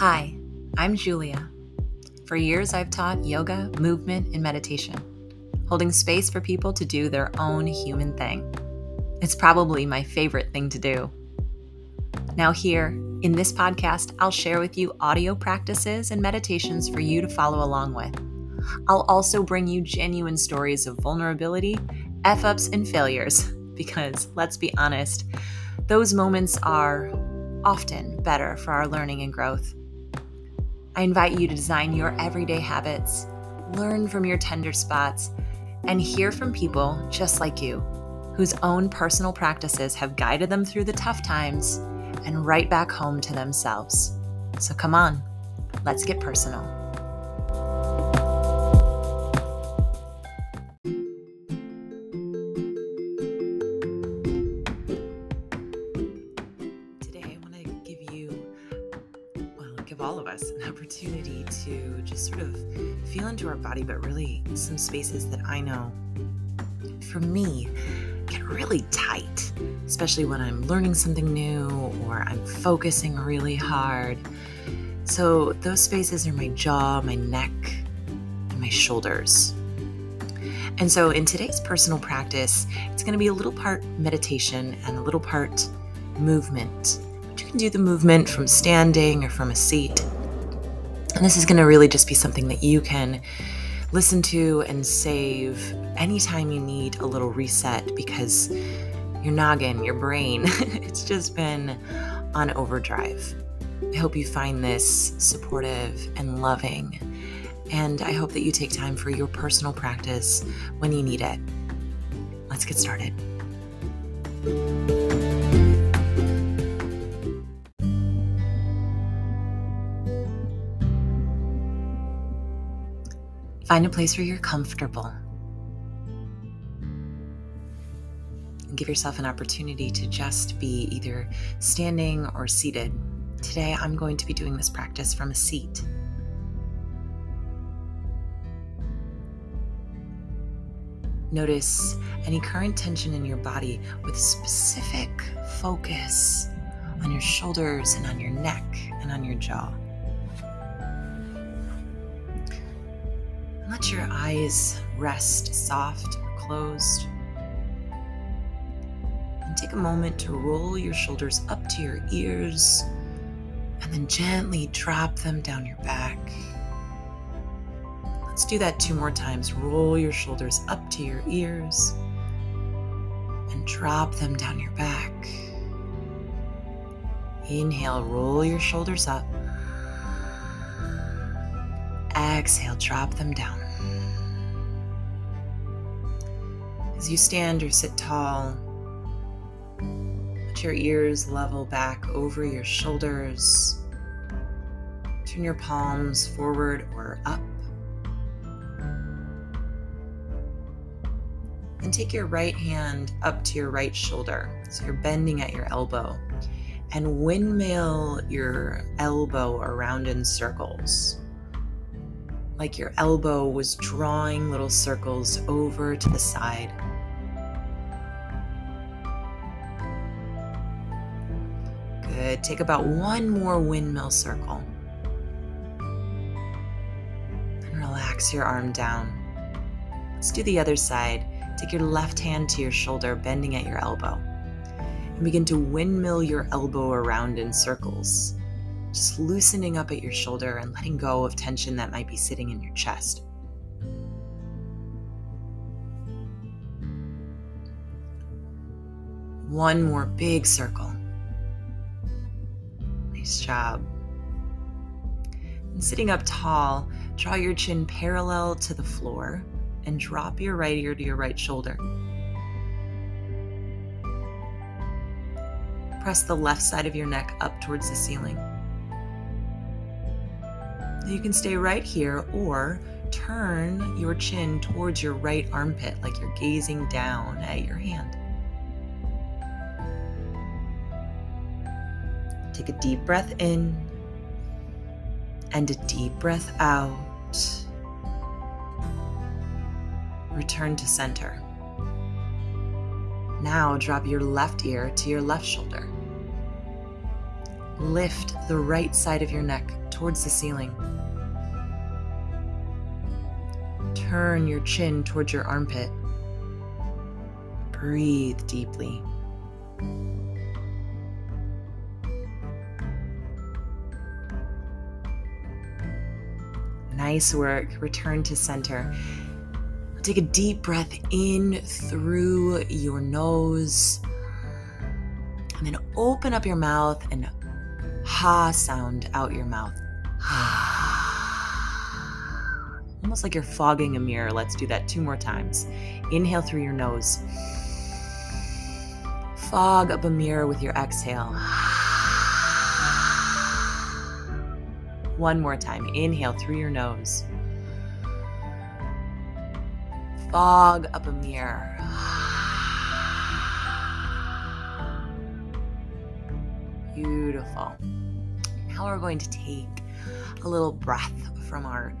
Hi, I'm Julia. For years, I've taught yoga, movement, and meditation, holding space for people to do their own human thing. It's probably my favorite thing to do. Now, here in this podcast, I'll share with you audio practices and meditations for you to follow along with. I'll also bring you genuine stories of vulnerability, F ups, and failures, because let's be honest, those moments are often better for our learning and growth. I invite you to design your everyday habits, learn from your tender spots, and hear from people just like you, whose own personal practices have guided them through the tough times and right back home to themselves. So come on, let's get personal. Give all of us an opportunity to just sort of feel into our body, but really some spaces that I know for me get really tight, especially when I'm learning something new or I'm focusing really hard. So, those spaces are my jaw, my neck, and my shoulders. And so, in today's personal practice, it's going to be a little part meditation and a little part movement can do the movement from standing or from a seat. And this is going to really just be something that you can listen to and save anytime you need a little reset because your noggin, your brain, it's just been on overdrive. I hope you find this supportive and loving. And I hope that you take time for your personal practice when you need it. Let's get started. Find a place where you're comfortable. And give yourself an opportunity to just be either standing or seated. Today, I'm going to be doing this practice from a seat. Notice any current tension in your body with specific focus on your shoulders and on your neck and on your jaw. Let your eyes rest soft or closed. And take a moment to roll your shoulders up to your ears and then gently drop them down your back. Let's do that two more times. Roll your shoulders up to your ears and drop them down your back. Inhale, roll your shoulders up. Exhale, drop them down. As you stand or sit tall, let your ears level back over your shoulders. Turn your palms forward or up. And take your right hand up to your right shoulder. So you're bending at your elbow. And windmill your elbow around in circles like your elbow was drawing little circles over to the side. Good. Take about one more windmill circle. And relax your arm down. Let's do the other side. Take your left hand to your shoulder, bending at your elbow. And begin to windmill your elbow around in circles just loosening up at your shoulder and letting go of tension that might be sitting in your chest. One more big circle. Nice job. And sitting up tall, draw your chin parallel to the floor and drop your right ear to your right shoulder. Press the left side of your neck up towards the ceiling. You can stay right here or turn your chin towards your right armpit like you're gazing down at your hand. Take a deep breath in and a deep breath out. Return to center. Now drop your left ear to your left shoulder. Lift the right side of your neck towards the ceiling. Turn your chin towards your armpit. Breathe deeply. Nice work. Return to center. Take a deep breath in through your nose. And then open up your mouth and ha sound out your mouth. Almost like you're fogging a mirror. Let's do that two more times. Inhale through your nose. Fog up a mirror with your exhale. One more time. Inhale through your nose. Fog up a mirror. Beautiful. Now we're going to take a little breath from our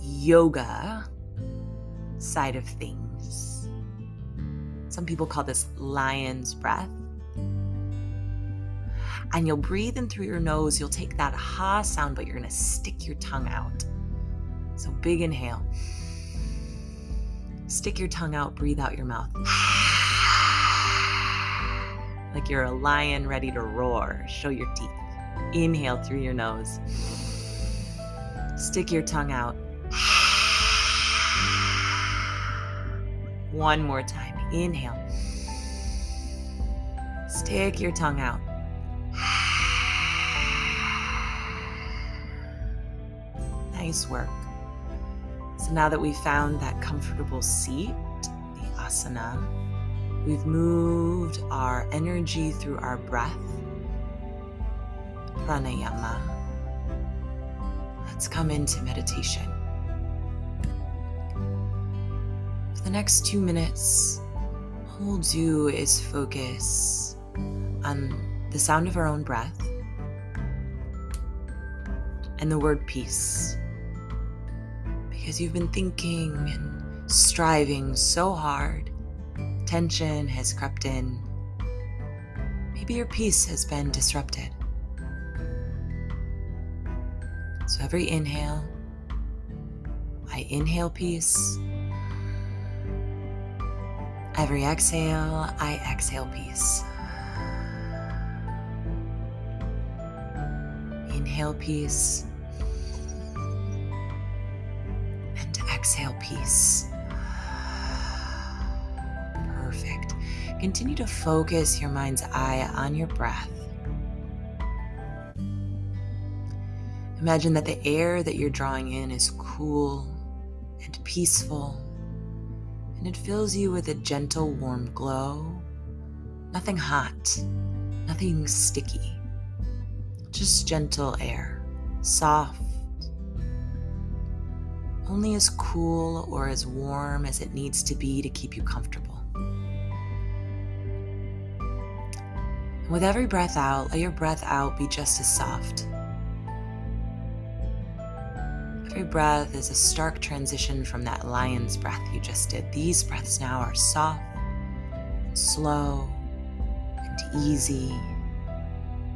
yoga side of things. Some people call this lion's breath and you'll breathe in through your nose. You'll take that ha sound, but you're going to stick your tongue out. So big inhale. Stick your tongue out, breathe out your mouth. Like you're a lion ready to roar. Show your teeth. Inhale through your nose. Stick your tongue out. One more time. Inhale. Stick your tongue out. Nice work. So now that we've found that comfortable seat, the asana, we've moved our energy through our breath, pranayama. Let's come into meditation. For the next two minutes, all we'll do is focus on the sound of our own breath and the word peace because you've been thinking and striving so hard. Tension has crept in. Maybe your peace has been disrupted. So every inhale, I inhale peace. Every exhale, I exhale peace. Inhale peace. And exhale peace. Perfect. Continue to focus your mind's eye on your breath. Imagine that the air that you're drawing in is cool and peaceful, and it fills you with a gentle, warm glow. Nothing hot, nothing sticky, just gentle air, soft only as cool or as warm as it needs to be to keep you comfortable. And with every breath out, let your breath out be just as soft. Every breath is a stark transition from that lion's breath you just did. These breaths now are soft and slow and easy.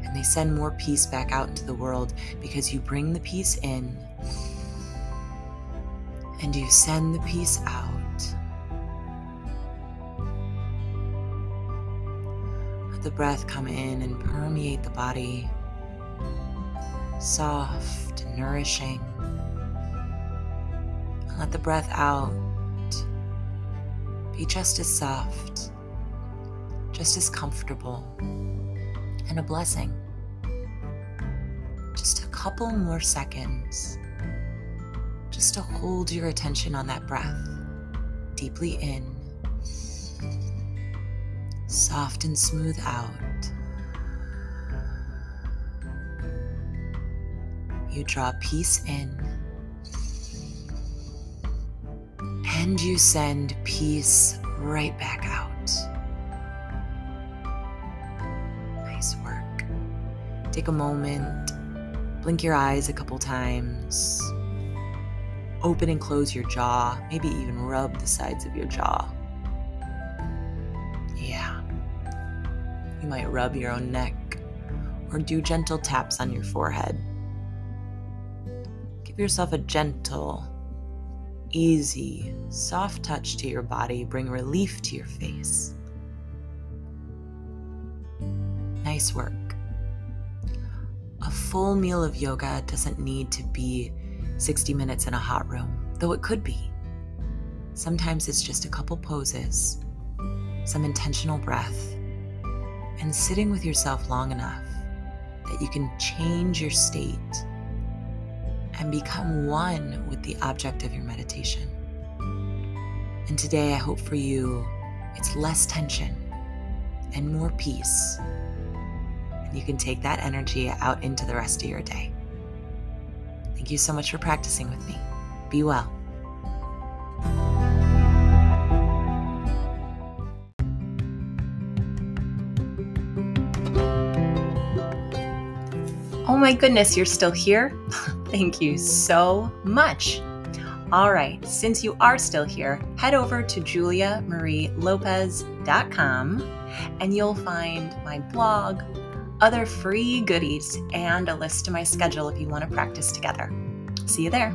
And they send more peace back out into the world because you bring the peace in and you send the peace out. Let the breath come in and permeate the body, soft and nourishing. Let the breath out. Be just as soft, just as comfortable, and a blessing. Just a couple more seconds. Just to hold your attention on that breath. Deeply in, soft and smooth out. You draw peace in, and you send peace right back out. Nice work. Take a moment, blink your eyes a couple times open and close your jaw, maybe even rub the sides of your jaw. Yeah. You might rub your own neck or do gentle taps on your forehead. Give yourself a gentle, easy, soft touch to your body. Bring relief to your face. Nice work. A full meal of yoga doesn't need to be 60 minutes in a hot room, though it could be. Sometimes it's just a couple poses, some intentional breath, and sitting with yourself long enough that you can change your state and become one with the object of your meditation. And today, I hope for you it's less tension and more peace. And you can take that energy out into the rest of your day. Thank you so much for practicing with me. Be well. Oh my goodness, you're still here? Thank you so much. All right, since you are still here, head over to juliamarielopez.com and you'll find my blog, other free goodies, and a list to my schedule if you want to practice together. See you there.